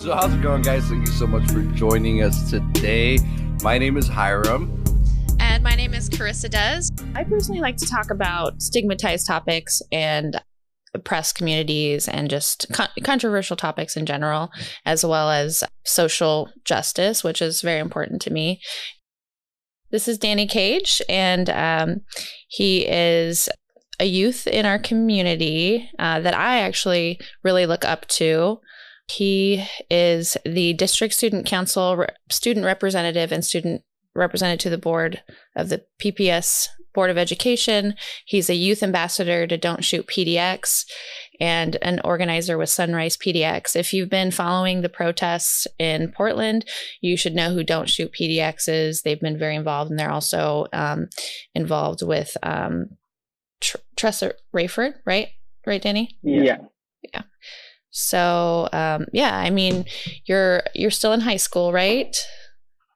So, how's it going, guys? Thank you so much for joining us today. My name is Hiram. And my name is Carissa Dez. I personally like to talk about stigmatized topics and oppressed communities and just con- controversial topics in general, as well as social justice, which is very important to me. This is Danny Cage, and um, he is a youth in our community uh, that I actually really look up to. He is the district student council re- student representative and student represented to the board of the PPS Board of Education. He's a youth ambassador to Don't Shoot PDX and an organizer with Sunrise PDX. If you've been following the protests in Portland, you should know who Don't Shoot PDX is. They've been very involved, and they're also um, involved with um, Tr- Teressa Raiford, right? Right, Danny? Yeah. Yeah. So, um, yeah, I mean, you're you're still in high school, right?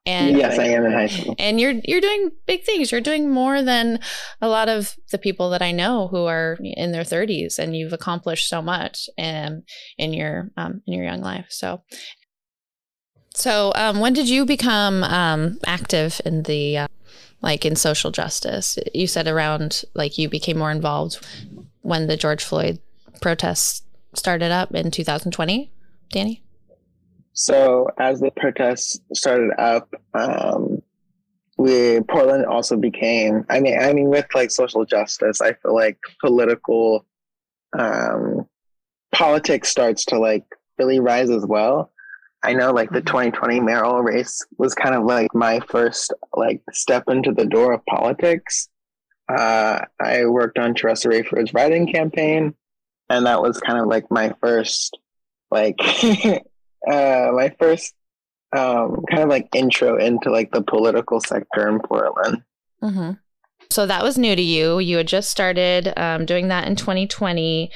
And yes, I am in high school. And you're you're doing big things. You're doing more than a lot of the people that I know who are in their 30s, and you've accomplished so much in in your um, in your young life. So, so um, when did you become um, active in the uh, like in social justice? You said around like you became more involved when the George Floyd protests started up in 2020, Danny. So as the protests started up, um, we Portland also became. I mean, I mean, with like social justice, I feel like political um, politics starts to like really rise as well. I know like the 2020 mayoral race was kind of like my first like step into the door of politics. Uh, I worked on Teressa Raiford's writing campaign, and that was kind of like my first like uh, my first um, kind of like intro into like the political sector in Portland. Mm-hmm. So that was new to you. You had just started um, doing that in 2020.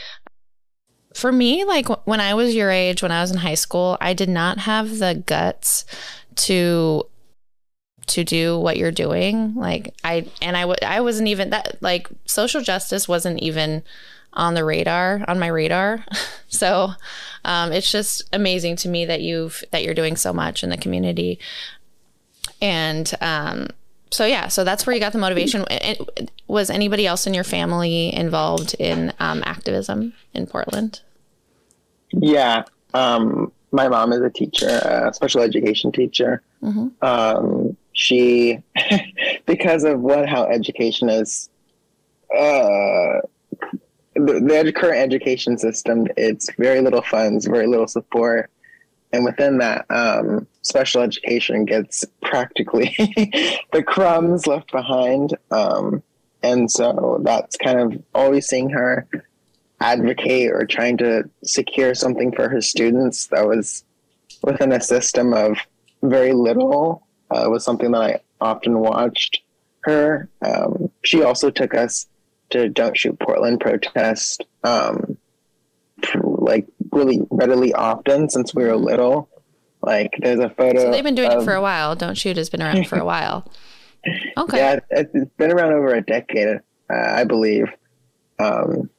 For me, like when I was your age, when I was in high school, I did not have the guts to to do what you're doing. Like I and I w- I wasn't even that like social justice wasn't even on the radar on my radar. so um, it's just amazing to me that you've that you're doing so much in the community. And um, so yeah, so that's where you got the motivation. Was anybody else in your family involved in um, activism in Portland? Yeah, um, my mom is a teacher, a special education teacher. Mm-hmm. Um, she, because of what how education is uh, the, the current education system, it's very little funds, very little support. And within that, um, special education gets practically the crumbs left behind. Um, and so that's kind of always seeing her advocate or trying to secure something for her students that was within a system of very little uh, was something that I often watched her. Um, she also took us to Don't Shoot Portland protest, um, like really readily often since we were little. Like there's a photo. So they've been doing of, it for a while. Don't Shoot has been around for a while. Okay. Yeah, it's been around over a decade, uh, I believe. Um,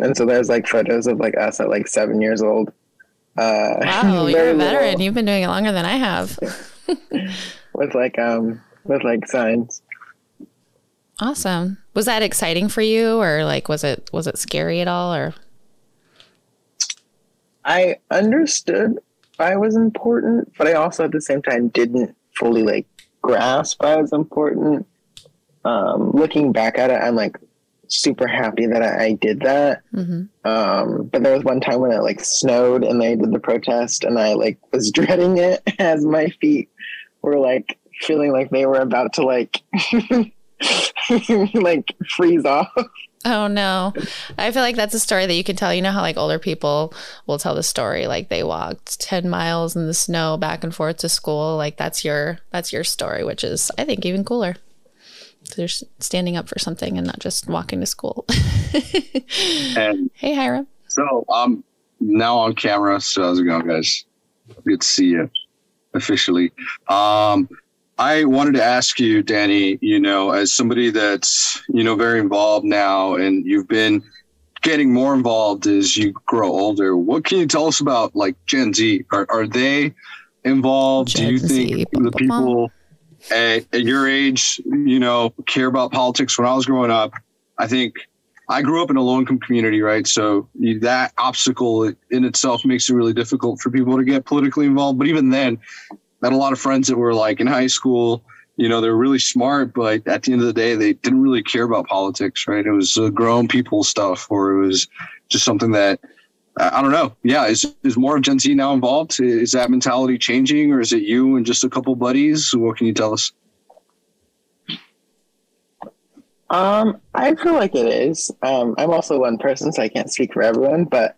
and so there's like photos of like us at like seven years old. Uh, wow, you're a veteran. Little. You've been doing it longer than I have. with like um with like signs. Awesome. Was that exciting for you or like was it was it scary at all or I understood I was important, but I also at the same time didn't fully like grasp I was important. Um, looking back at it, I'm like super happy that I, I did that. Mm-hmm. Um, but there was one time when it like snowed and they did the protest, and I like was dreading it as my feet were like feeling like they were about to like like freeze off. Oh no. I feel like that's a story that you can tell. You know how like older people will tell the story like they walked 10 miles in the snow back and forth to school. Like that's your that's your story, which is I think even cooler. They're standing up for something and not just walking to school. and hey Hiram. So I'm now on camera. So how's it going, guys? Good to see you. officially. Um, I wanted to ask you, Danny, you know, as somebody that's, you know, very involved now and you've been getting more involved as you grow older, what can you tell us about like Gen Z? Are, are they involved? Gen Do you think Z. the people at, at your age, you know, care about politics? When I was growing up, I think I grew up in a low income community, right? So that obstacle in itself makes it really difficult for people to get politically involved. But even then, had a lot of friends that were like in high school, you know, they're really smart, but at the end of the day, they didn't really care about politics, right? It was uh, grown people stuff, or it was just something that I don't know. Yeah, is is more of Gen Z now involved? Is that mentality changing, or is it you and just a couple buddies? What can you tell us? Um, I feel like it is. Um, I'm also one person, so I can't speak for everyone, but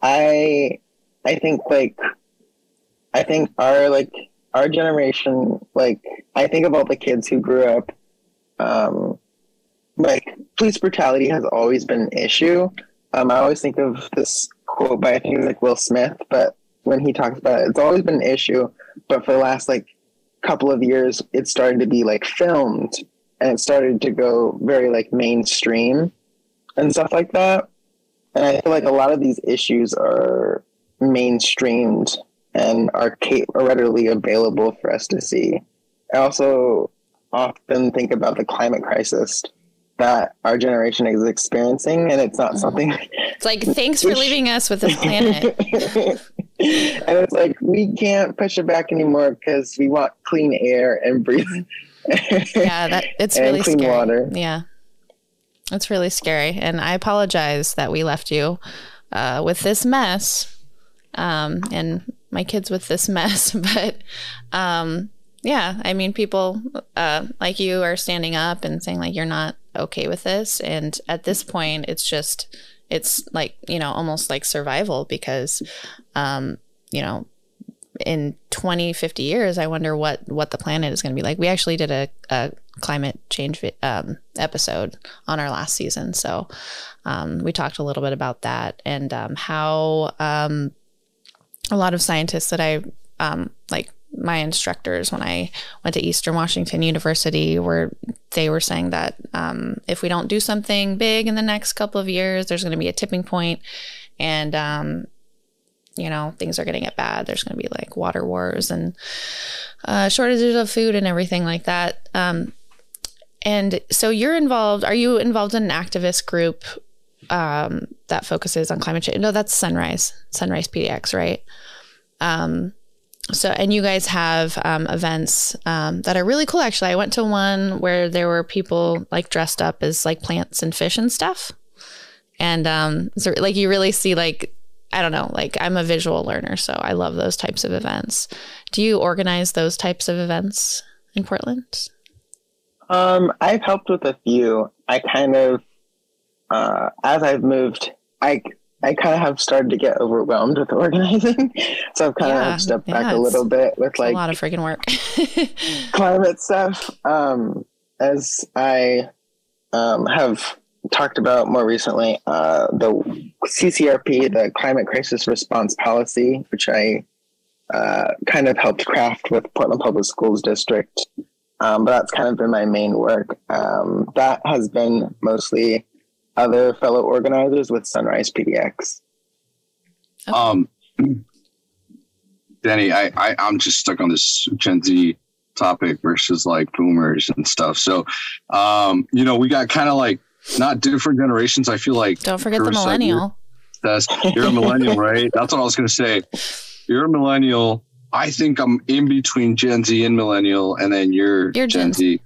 I, I think like, I think our like our generation, like I think of all the kids who grew up, um, like police brutality has always been an issue. Um, I always think of this quote by I think like Will Smith, but when he talks about it, it's always been an issue. But for the last like couple of years, it started to be like filmed and it started to go very like mainstream and stuff like that. And I feel like a lot of these issues are mainstreamed and are, readily available for us to see. I also often think about the climate crisis that our generation is experiencing, and it's not something. It's like thanks for leaving us with this planet. and it's like we can't push it back anymore because we want clean air and breathe. yeah, that it's really clean scary. water. Yeah, it's really scary, and I apologize that we left you uh, with this mess, um, and my kids with this mess. But um, yeah, I mean, people uh, like you are standing up and saying like you're not okay with this, and at this point, it's just it's like you know almost like survival because um, you know in 20 50 years i wonder what what the planet is going to be like we actually did a, a climate change um, episode on our last season so um, we talked a little bit about that and um, how um, a lot of scientists that i um, like my instructors when I went to Eastern Washington University were they were saying that um, if we don't do something big in the next couple of years, there's going to be a tipping point, and um, you know, things are going to get bad. There's going to be like water wars and uh, shortages of food and everything like that. Um, and so you're involved. Are you involved in an activist group um, that focuses on climate change? No, that's Sunrise, Sunrise PDX, right? Um, so, and you guys have um, events um, that are really cool. Actually, I went to one where there were people like dressed up as like plants and fish and stuff. And um, so, like, you really see like I don't know, like I'm a visual learner, so I love those types of events. Do you organize those types of events in Portland? Um, I've helped with a few. I kind of, uh, as I've moved, I I kind of have started to get overwhelmed with organizing, so I've kind yeah, of stepped yeah, back a little bit with like a lot of freaking work, climate stuff. Um, as I um, have talked about more recently uh, the CCRP, the Climate Crisis Response Policy, which I uh, kind of helped craft with Portland Public Schools District. Um, but that's kind of been my main work. Um, that has been mostly other fellow organizers with Sunrise PDX. Okay. Um, Danny, I, I I'm just stuck on this Gen Z topic versus like boomers and stuff. So, um, you know, we got kind of like not different generations. I feel like don't forget the millennial. That's you're a millennial, right? That's what I was going to say. You're a millennial. I think I'm in between Gen Z and millennial, and then you're, you're Gen, Gen Z.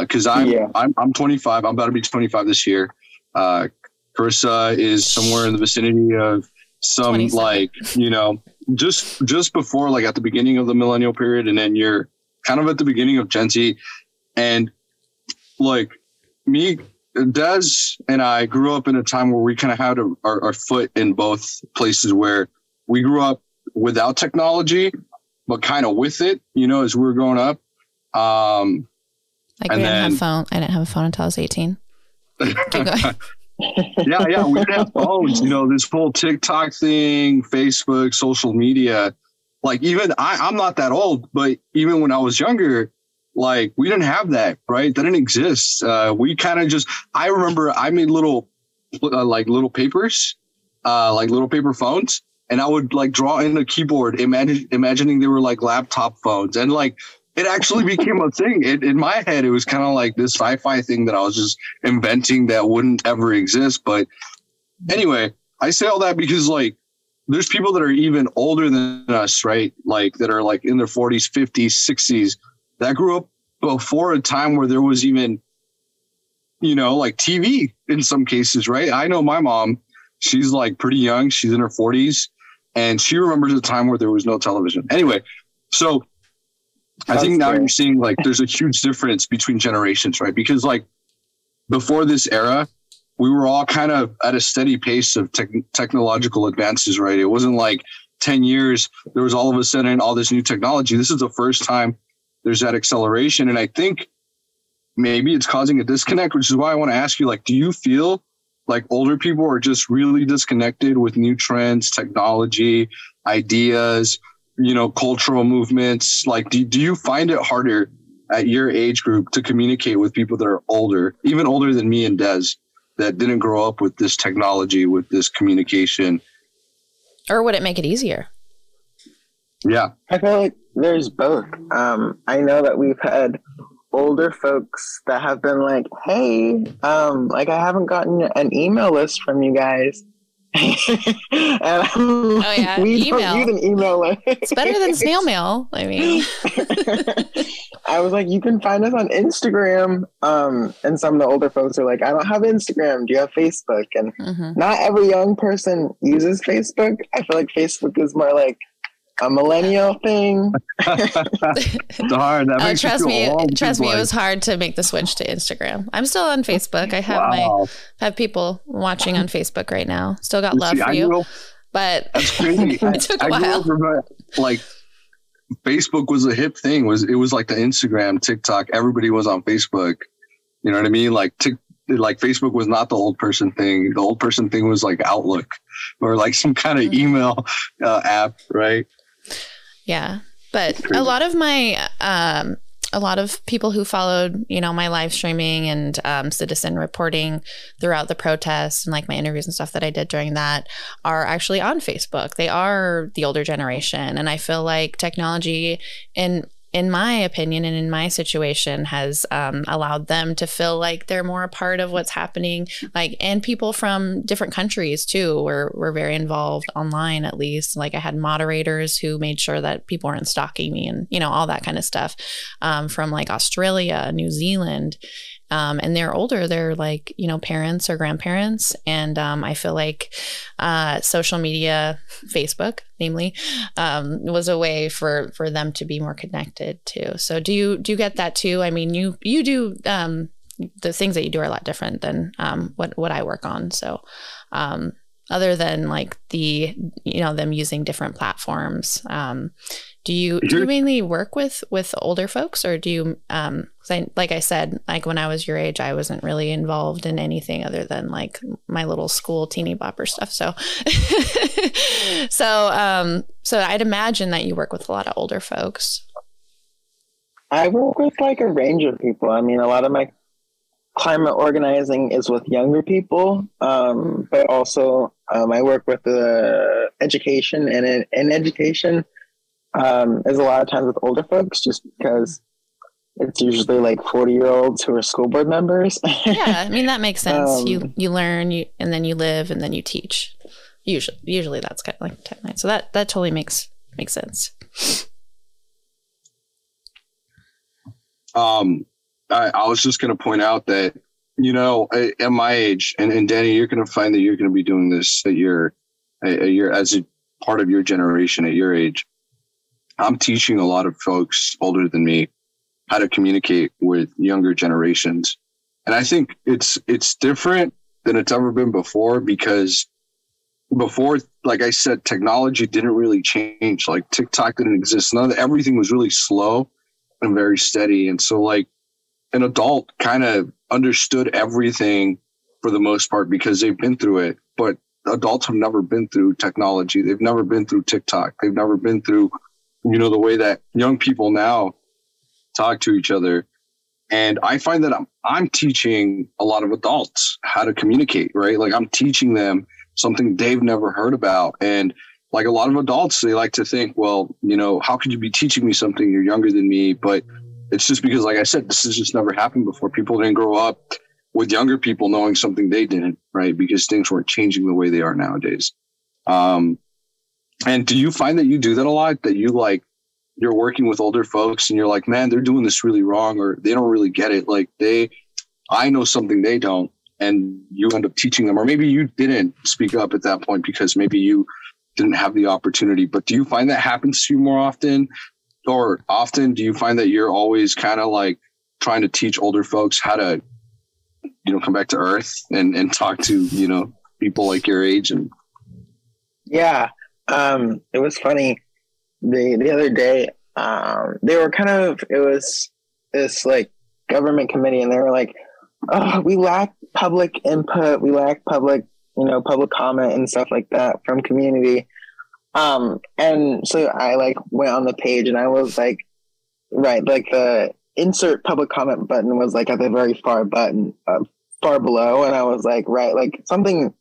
Because uh, I'm, yeah. I'm I'm 25. I'm about to be 25 this year. Uh, Carissa is somewhere in the vicinity of some like you know just just before like at the beginning of the millennial period, and then you're kind of at the beginning of Gen Z, and like me Dez and I grew up in a time where we kind of had a, our, our foot in both places where we grew up without technology, but kind of with it, you know, as we were growing up. Um, like we didn't then, have phone. I didn't have a phone until I was 18. yeah, yeah, we have phones. You know, this whole TikTok thing, Facebook, social media. like even I, I'm not that old, but even when I was younger, like we didn't have that, right? That didn't exist. Uh, we kind of just, I remember I made little, uh, like little papers, uh, like little paper phones. And I would like draw in the keyboard, imagine, imagining they were like laptop phones. And like, it actually became a thing. It, in my head, it was kind of like this sci-fi thing that I was just inventing that wouldn't ever exist. But anyway, I say all that because like there's people that are even older than us, right? Like that are like in their 40s, 50s, 60s that grew up before a time where there was even, you know, like TV in some cases, right? I know my mom, she's like pretty young, she's in her 40s, and she remembers a time where there was no television. Anyway, so I think now you're seeing like there's a huge difference between generations, right? Because like before this era, we were all kind of at a steady pace of te- technological advances, right? It wasn't like 10 years, there was all of a sudden all this new technology. This is the first time there's that acceleration. And I think maybe it's causing a disconnect, which is why I want to ask you, like, do you feel like older people are just really disconnected with new trends, technology, ideas, you know, cultural movements? Like, do, do you find it harder at your age group to communicate with people that are older, even older than me and Dez, that didn't grow up with this technology, with this communication? Or would it make it easier? Yeah. I feel like there's both. Um, I know that we've had older folks that have been like, "Hey, um, like I haven't gotten an email list from you guys." and oh yeah, we email. don't use an email list. It's better than snail mail. I mean, I was like, you can find us on Instagram. Um, and some of the older folks are like, I don't have Instagram. Do you have Facebook? And mm-hmm. not every young person uses Facebook. I feel like Facebook is more like a millennial thing. Darn, that uh, trust me, trust me, like... it was hard to make the switch to Instagram. I'm still on Facebook. I have wow. my have people watching on Facebook right now. Still got love See, for I you, but that's crazy. it took a I while. Remember, like Facebook was a hip thing. It was it was like the Instagram, TikTok. Everybody was on Facebook. You know what I mean? Like tick, like Facebook was not the old person thing. The old person thing was like Outlook or like some kind of mm-hmm. email uh, app, right? Yeah. But a lot of my um a lot of people who followed, you know, my live streaming and um, citizen reporting throughout the protests and like my interviews and stuff that I did during that are actually on Facebook. They are the older generation. And I feel like technology in in my opinion and in my situation has um, allowed them to feel like they're more a part of what's happening. Like and people from different countries too were, were very involved online at least. Like i had moderators who made sure that people weren't stalking me and you know all that kind of stuff um, from like australia new zealand um, and they're older they're like you know parents or grandparents. And um, i feel like uh, social media facebook namely um, was a way for for them to be more connected too. So do you do you get that too? I mean you you do um, the things that you do are a lot different than um, what what i work on. So um, other than like the you know them using different platforms um, do you do you mainly work with with older folks or do you um I, like i said like when i was your age i wasn't really involved in anything other than like my little school teeny bopper stuff so. So um so i'd imagine that you work with a lot of older folks. I work with like a range of people. I mean a lot of my climate organizing is with younger people um but also um, i work with the uh, education and in, in education um, is a lot of times with older folks just because it's usually like 40 year olds who are school board members. yeah, I mean that makes sense. Um, you you learn, you and then you live and then you teach. Usually usually that's kind of like timeline. So that that totally makes makes sense. Um I, I was just going to point out that you know at my age and, and Danny you're going to find that you're going to be doing this at your at your as a part of your generation at your age I'm teaching a lot of folks older than me how to communicate with younger generations. And I think it's it's different than it's ever been before because before, like I said, technology didn't really change. Like TikTok didn't exist. None of, everything was really slow and very steady. And so like an adult kind of understood everything for the most part because they've been through it. But adults have never been through technology. They've never been through TikTok. They've never been through you know, the way that young people now talk to each other. And I find that I'm, I'm teaching a lot of adults how to communicate, right? Like I'm teaching them something they've never heard about. And like a lot of adults, they like to think, well, you know, how could you be teaching me something? You're younger than me. But it's just because, like I said, this has just never happened before. People didn't grow up with younger people knowing something they didn't, right? Because things weren't changing the way they are nowadays. Um, and do you find that you do that a lot? That you like, you're working with older folks and you're like, man, they're doing this really wrong or they don't really get it. Like they, I know something they don't. And you end up teaching them, or maybe you didn't speak up at that point because maybe you didn't have the opportunity. But do you find that happens to you more often? Or often do you find that you're always kind of like trying to teach older folks how to, you know, come back to earth and, and talk to, you know, people like your age and yeah. Um, it was funny the the other day, um, they were kind of it was this like government committee, and they were like, "Oh, we lack public input, we lack public, you know, public comment and stuff like that from community." Um, and so I like went on the page, and I was like, right, like the insert public comment button was like at the very far button, uh, far below, and I was like, right, like something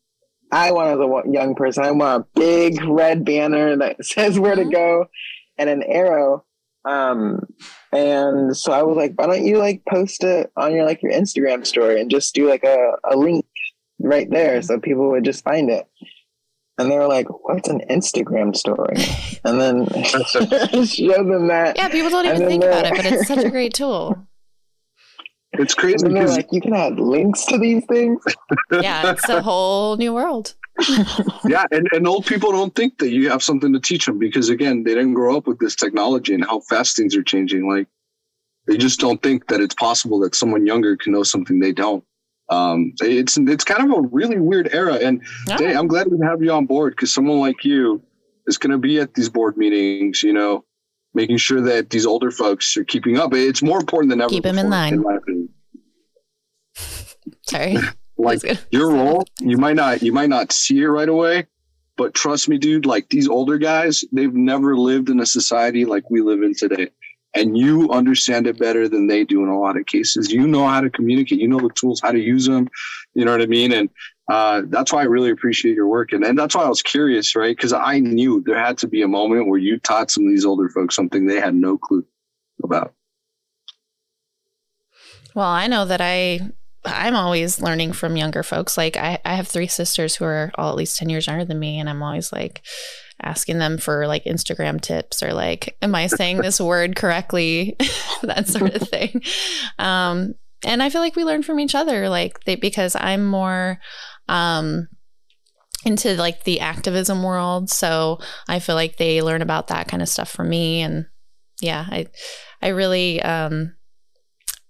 I want as a young person, I want a big red banner that says where to go and an arrow. Um, and so I was like, why don't you like post it on your like your Instagram story and just do like a, a link right there so people would just find it. And they were like, "What's an Instagram story?" And then show them that. Yeah, people don't even think about it, but it's such a great tool. It's crazy. And they're like, you can add links to these things. yeah, it's a whole new world. yeah, and, and old people don't think that you have something to teach them because again, they didn't grow up with this technology and how fast things are changing. Like they just don't think that it's possible that someone younger can know something they don't. Um, it's it's kind of a really weird era, and yeah. I'm glad we have you on board because someone like you is going to be at these board meetings. You know, making sure that these older folks are keeping up. It's more important than ever. Keep them in line. In Sorry. like your role, you might not you might not see it right away, but trust me, dude. Like these older guys, they've never lived in a society like we live in today, and you understand it better than they do in a lot of cases. You know how to communicate. You know the tools, how to use them. You know what I mean? And uh, that's why I really appreciate your work. And, and that's why I was curious, right? Because I knew there had to be a moment where you taught some of these older folks something they had no clue about. Well, I know that I I'm always learning from younger folks. Like I, I have three sisters who are all at least 10 years younger than me. And I'm always like asking them for like Instagram tips or like, am I saying this word correctly? that sort of thing. Um, and I feel like we learn from each other, like they, because I'm more, um, into like the activism world. So I feel like they learn about that kind of stuff from me. And yeah, I, I really, um,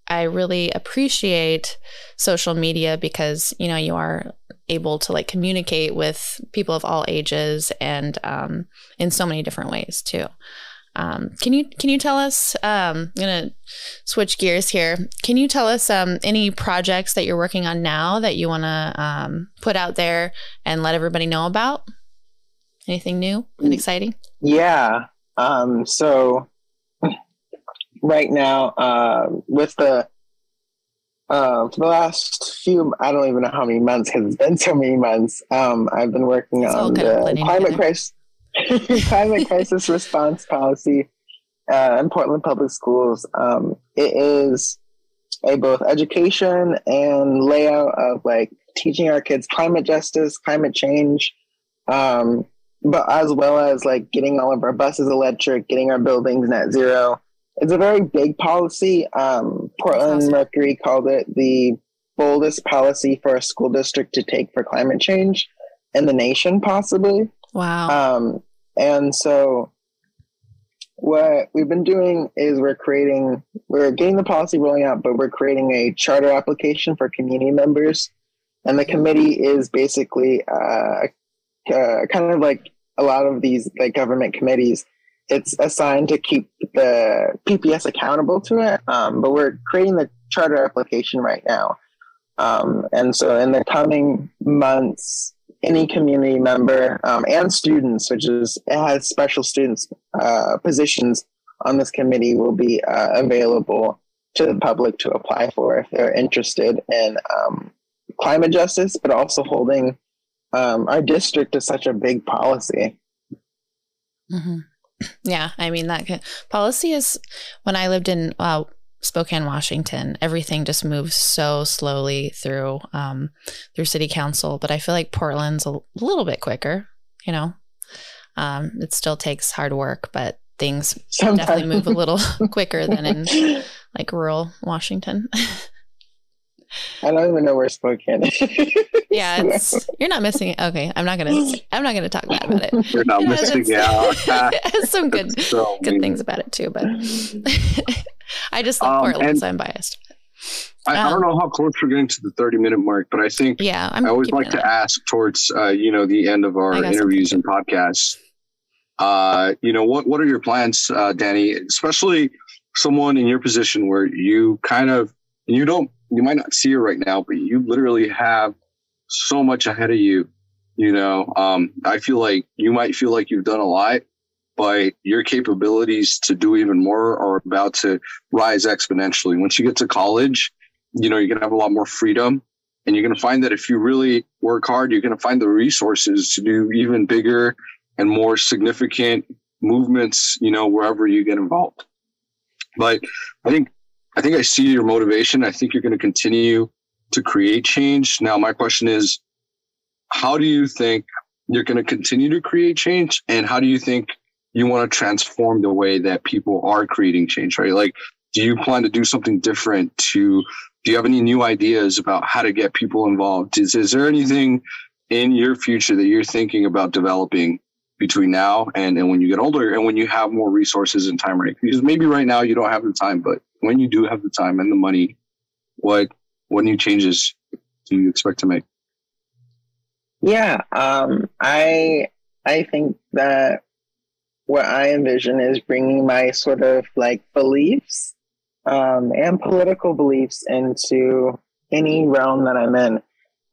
I really appreciate social media because, you know, you are able to like communicate with people of all ages and um, in so many different ways too. Um, can you can you tell us? Um, I'm gonna switch gears here. Can you tell us um, any projects that you're working on now that you want to um, put out there and let everybody know about? Anything new and exciting? Yeah. Um, so right now, uh, with the uh, for the last few, I don't even know how many months because it's been so many months. Um, I've been working it's on the climate crisis climate crisis response policy uh, in Portland Public Schools. Um, it is a both education and layout of like teaching our kids climate justice, climate change, um, but as well as like getting all of our buses electric, getting our buildings net zero. It's a very big policy. Um, Portland awesome. Mercury called it the boldest policy for a school district to take for climate change in the nation, possibly. Wow. Um, and so what we've been doing is we're creating, we're getting the policy rolling out, but we're creating a charter application for community members. And the committee is basically uh, uh, kind of like a lot of these like government committees. It's assigned to keep the PPS accountable to it, um, but we're creating the charter application right now. Um, and so in the coming months, any community member um, and students, which is it has special students uh, positions on this committee, will be uh, available to the public to apply for if they're interested in um, climate justice, but also holding um, our district to such a big policy. Mm-hmm. Yeah, I mean that policy is when I lived in uh, Spokane, Washington, everything just moves so slowly through um, through city council. But I feel like Portland's a little bit quicker. You know, um, it still takes hard work, but things Sometimes. definitely move a little quicker than in like rural Washington. I don't even know where Spokane is. yeah, it's, you're not missing it. Okay, I'm not gonna. I'm not gonna talk bad about it. You're not missing out. it has some good so good things about it too, but I just love um, Portland, so I'm biased. I, um, I, don't um, know how close we're getting to the 30 minute mark, but I think yeah, I'm i always like to ask towards uh, you know the end of our interviews and podcasts. Uh, you know what what are your plans, uh, Danny? Especially someone in your position where you kind of you don't you might not see it right now, but you literally have so much ahead of you. You know, um, I feel like you might feel like you've done a lot, but your capabilities to do even more are about to rise exponentially. Once you get to college, you know, you're going to have a lot more freedom and you're going to find that if you really work hard, you're going to find the resources to do even bigger and more significant movements, you know, wherever you get involved. But I think, I think I see your motivation. I think you're going to continue to create change. Now, my question is, how do you think you're going to continue to create change? And how do you think you want to transform the way that people are creating change, right? Like, do you plan to do something different to, do you have any new ideas about how to get people involved? Is, is there anything in your future that you're thinking about developing between now and, and when you get older and when you have more resources and time, right? Because maybe right now you don't have the time, but when you do have the time and the money, what, what new changes do you expect to make? Yeah, um, I I think that what I envision is bringing my sort of like beliefs um, and political beliefs into any realm that I'm in.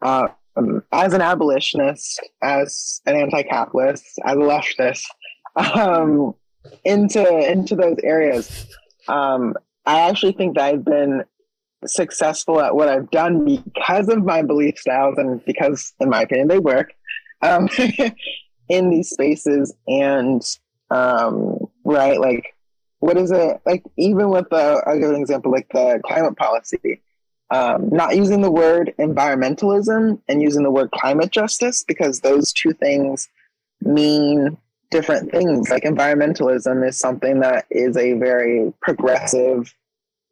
Uh, um, as an abolitionist, as an anti-capitalist, as a leftist, um, into into those areas. Um, I actually think that I've been successful at what I've done because of my belief styles and because, in my opinion, they work um, in these spaces. And um, right? Like, what is it? Like, even with the, I'll give an example, like the climate policy, um, not using the word environmentalism and using the word climate justice, because those two things mean different things. Like, environmentalism is something that is a very progressive,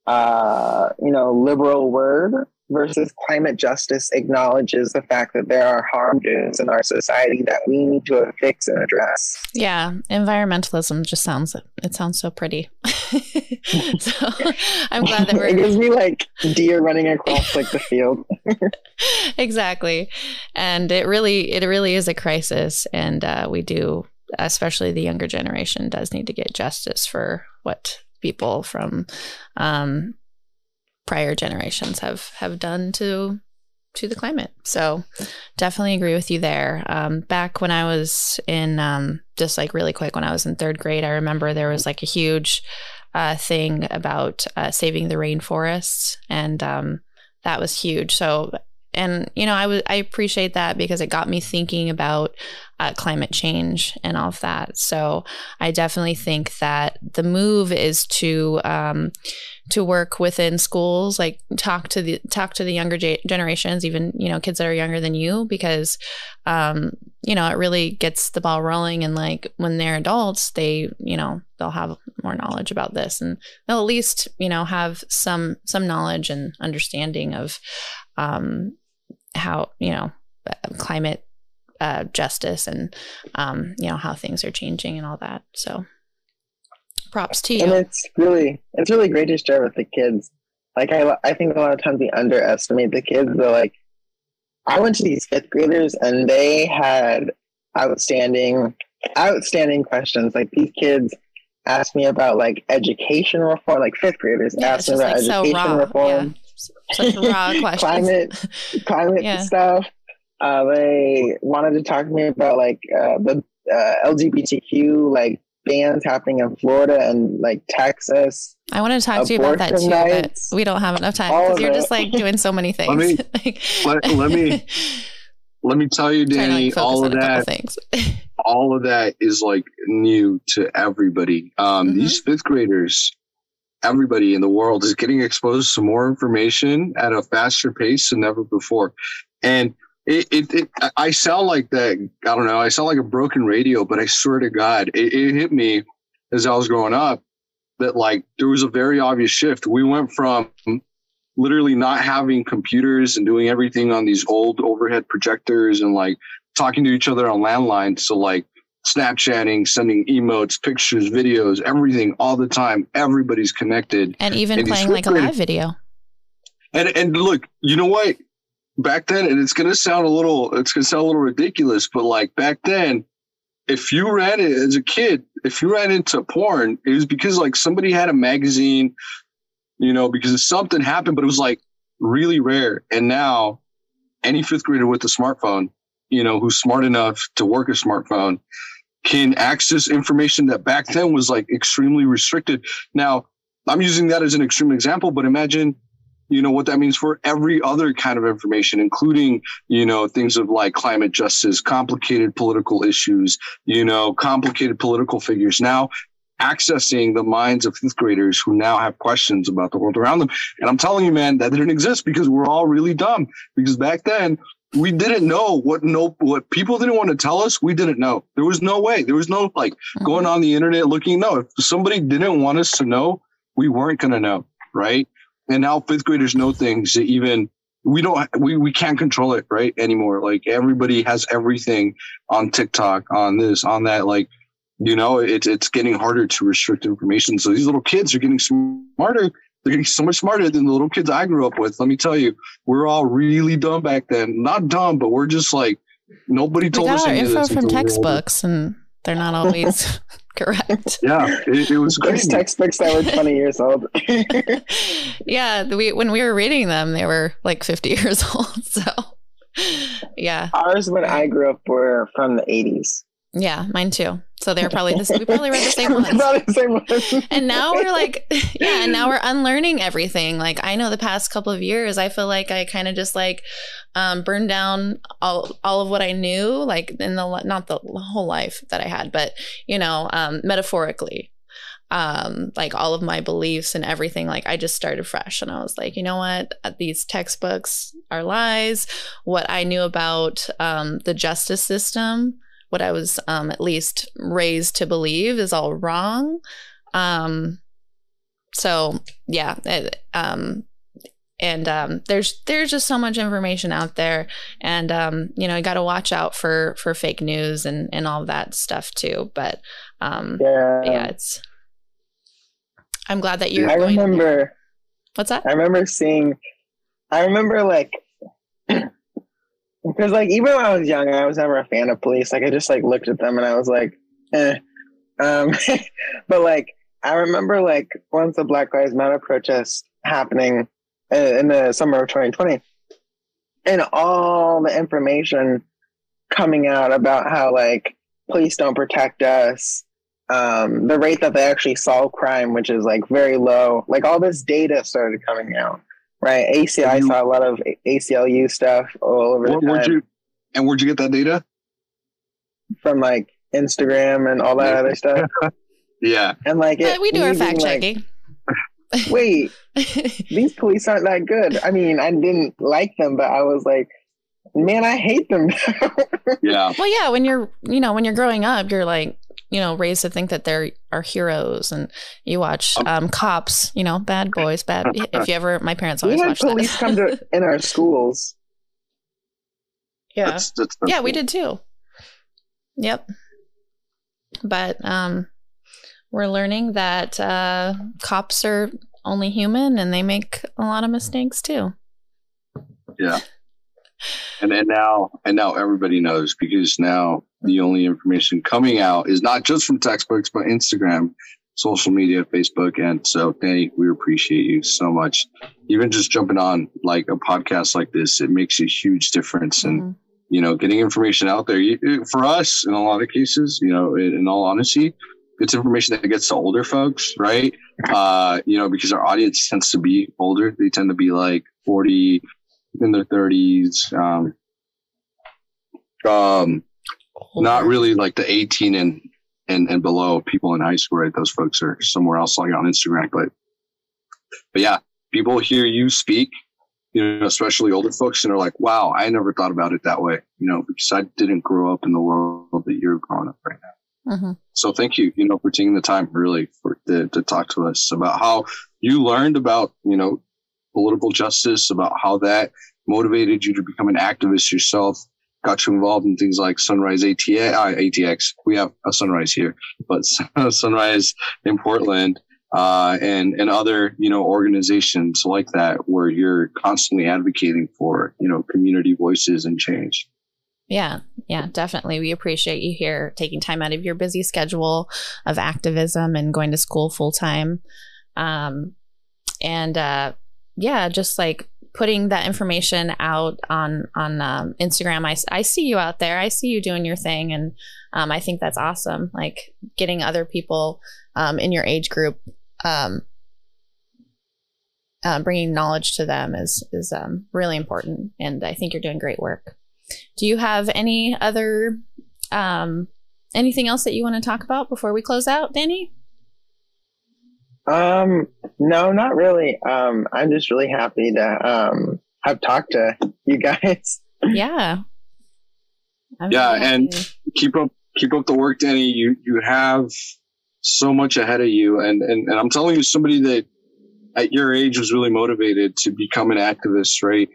uh, you know, liberal word versus climate justice acknowledges the fact that there are harms in our society that we need to fix and address. Yeah, environmentalism just sounds it sounds so pretty. so I'm glad that we're It gives me like deer running across like the field. exactly. And it really it really is a crisis and uh, we do especially the younger generation does need to get justice for what people from um, prior generations have have done to to the climate. So definitely agree with you there. Um, back when I was in, um, just like really quick, when I was in third grade, I remember there was like a huge uh, thing about uh, saving the rainforests, and um, that was huge. So and you know, I was I appreciate that because it got me thinking about uh, climate change and all of that. So I definitely think that the move is to um, to work within schools, like talk to the talk to the younger generations, even you know kids that are younger than you, because um, you know it really gets the ball rolling. And like when they're adults, they you know they'll have more knowledge about this, and they'll at least you know have some some knowledge and understanding of um, how you know climate uh, justice and um, you know how things are changing and all that. So props to you. And it's really it's really great to share with the kids. Like I I think a lot of times we underestimate the kids. They're like, I went to these fifth graders and they had outstanding outstanding questions. Like these kids asked me about like education reform. Like fifth graders yeah, asked me about like education so reform. Yeah such raw questions. climate, climate yeah. stuff. uh, they wanted to talk to me about like uh, the uh, LGBTQ like bans happening in Florida and like Texas. I want to talk to you about that too, nights, but we don't have enough time because you're just like doing so many things. Let me let, let, me let me tell you, Danny, like all of that things. all of that is like new to everybody. Um, mm-hmm. These fifth graders, everybody in the world is getting exposed to more information at a faster pace than ever before, and it, it, it, I sound like that. I don't know. I sound like a broken radio, but I swear to God, it, it hit me as I was growing up that like there was a very obvious shift. We went from literally not having computers and doing everything on these old overhead projectors and like talking to each other on landlines to like Snapchatting, sending emotes, pictures, videos, everything all the time. Everybody's connected. And even and playing like a live video. And and look, you know what? back then, and it's gonna sound a little it's gonna sound a little ridiculous, but like back then, if you ran it as a kid, if you ran into porn, it was because like somebody had a magazine, you know, because something happened, but it was like really rare. And now any fifth grader with a smartphone, you know, who's smart enough to work a smartphone can access information that back then was like extremely restricted. Now, I'm using that as an extreme example, but imagine you know what that means for every other kind of information including you know things of like climate justice complicated political issues you know complicated political figures. Now accessing the minds of fifth graders who now have questions about the world around them. And i'm telling you man that didn't exist because we're all really dumb. Because back then we didn't know what no what people didn't want to tell us we didn't know. There was no way. There was no like mm-hmm. going on the internet looking no if somebody didn't want us to know we weren't going to know right? And now fifth graders know things that even we don't we, we can't control it right anymore. Like everybody has everything on tiktok on this on that like you know it's it's getting harder to restrict information. So these little kids are getting smarter they're getting so much smarter than the little kids i grew up with let me tell you we're all really dumb back then not dumb but we're just like nobody told we got us our info from textbooks and they're not always correct. Yeah, it, it was great. textbooks that were 20 years old. yeah, we when we were reading them, they were like 50 years old. So, yeah. Ours, when I grew up, were from the 80s. Yeah, mine too. So they're probably the we probably read the same ones. the same ones. and now we're like, yeah, and now we're unlearning everything. Like I know the past couple of years, I feel like I kind of just like um, burned down all all of what I knew, like in the not the whole life that I had, but you know, um, metaphorically. Um, like all of my beliefs and everything, like I just started fresh and I was like, you know what? These textbooks are lies. What I knew about um, the justice system what I was um, at least raised to believe is all wrong. Um, so yeah, it, um, and um, there's there's just so much information out there, and um, you know you got to watch out for for fake news and and all that stuff too. But um, yeah, yeah, it's. I'm glad that you're. I remember. What's that? I remember seeing. I remember like because like even when I was young, I was never a fan of police. Like I just like looked at them and I was like, eh. Um, but like I remember like once the Black Lives Matter protest happening in the summer of 2020, and all the information coming out about how like police don't protect us, um, the rate that they actually solve crime, which is like very low, like all this data started coming out right? ACL, I saw a lot of ACLU stuff all over. Where, where'd you and where'd you get that data? From like Instagram and all that other stuff. yeah, and like it, we do our fact checking. Like, Wait, these police aren't that good. I mean, I didn't like them, but I was like, man, I hate them. yeah. Well, yeah. When you're, you know, when you're growing up, you're like, you know raised to think that they're our heroes. And you watch um, um cops you know bad boys bad if you ever my parents always we had police come to in our schools. Yeah. That's, that's yeah cool. we did too. Yep. But um we're learning that uh cops are only human and they make a lot of mistakes too. Yeah and and now and now everybody knows because now the only information coming out is not just from textbooks but Instagram, social media, Facebook, and so Danny, we appreciate you so much. Even just jumping on like a podcast like this, it makes a huge difference, and mm-hmm. you know, getting information out there. You, for us, in a lot of cases, you know, in, in, all honesty, it's information that gets to older folks, right? Uh, you know, because our audience tends to be older. They tend to be like 40 in their 30s. Um, um, not really like the 18 and, and, and below people in high school, right? Those folks are somewhere else like on Instagram, but, but yeah, people hear you speak you know, especially older folks, and are like, wow, I never thought about it that way, you know, because I didn't grow up in the world that you're growing up right now. Mm-hmm. So thank you, you know, for taking the time really for to, to talk to us about how you learned about, you know, political justice, about how that motivated you to become an activist yourself, got you involved in things like Sunrise ATA, uh, ATX. We have a Sunrise here, but Sunrise in Portland uh, and and other you know organizations like that where you're constantly advocating for you know community voices and change. Yeah, yeah, definitely. We appreciate you here taking time out of your busy schedule of activism and going to school full time. Um, and uh, yeah, just like putting that information out on on um, Instagram. I, I see you out there. I see you doing your thing, and um, I think that's awesome. Like getting other people um, in your age group um, uh, bringing knowledge to them is is um, really important, and I think you're doing great work. Do you have any other um, anything else that you want to talk about before we close out, Danny? Um, no, not really. Um, I'm just really happy to um have talked to you guys. Yeah. I'm yeah, and keep up keep up the work, Danny. You you have so much ahead of you. And, and, and I'm telling you, somebody that at your age was really motivated to become an activist, right?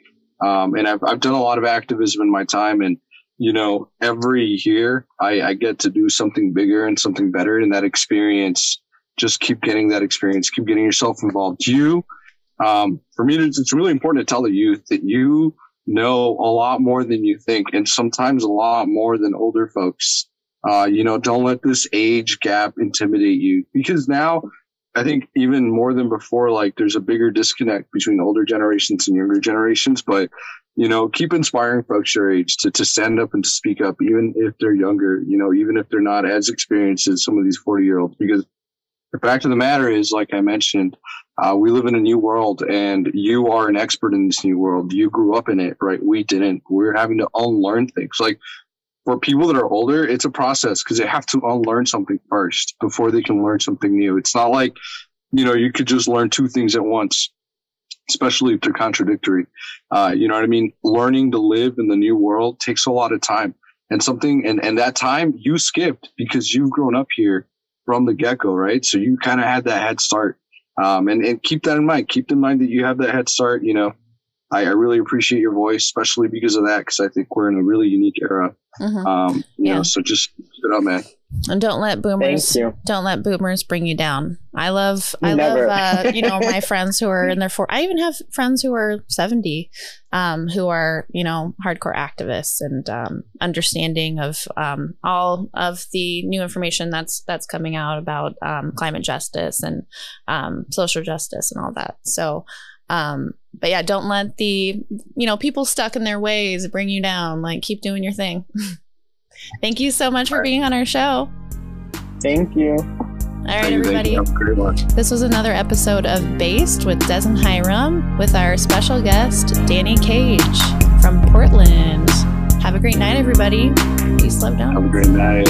Um, and I've, I've done a lot of activism in my time. And, you know, every year I, I get to do something bigger and something better. And that experience, just keep getting that experience, keep getting yourself involved. You, um, for me, it's really important to tell the youth that you know a lot more than you think, and sometimes a lot more than older folks. Uh, you know, don't let this age gap intimidate you because now I think even more than before, like there's a bigger disconnect between older generations and younger generations. But, you know, keep inspiring folks your age to, to stand up and to speak up, even if they're younger, you know, even if they're not as experienced as some of these 40 year olds, because the fact of the matter is, like I mentioned, uh, we live in a new world and you are an expert in this new world. You grew up in it, right? We didn't. We're having to unlearn things. Like for people that are older, it's a process because they have to unlearn something first before they can learn something new. It's not like, you know, you could just learn two things at once, especially if they're contradictory. Uh, you know what I mean? Learning to live in the new world takes a lot of time and something, and, and that time you skipped because you've grown up here from the get go, right? So you kind of had that head start. Um, and, and keep that in mind. Keep in mind that you have that head start, you know, I, I, really appreciate your voice, especially because of that, because I think we're in a really unique era. Mm-hmm. Um, you yeah. know, so just keep it up, man. And don't let boomers don't let boomers bring you down. I love I Never. love uh, you know my friends who are in their four. I even have friends who are seventy, um, who are you know hardcore activists and um, understanding of um, all of the new information that's that's coming out about um, climate justice and um, social justice and all that. So um, but yeah, don't let the, you know, people stuck in their ways bring you down. Like, keep doing your thing. Thank you so much for being on our show. Thank you. All right, everybody. This was another episode of Based with Dez and Hiram with our special guest, Danny Cage from Portland. Have a great night, everybody. Peace, love, down. Have a great night.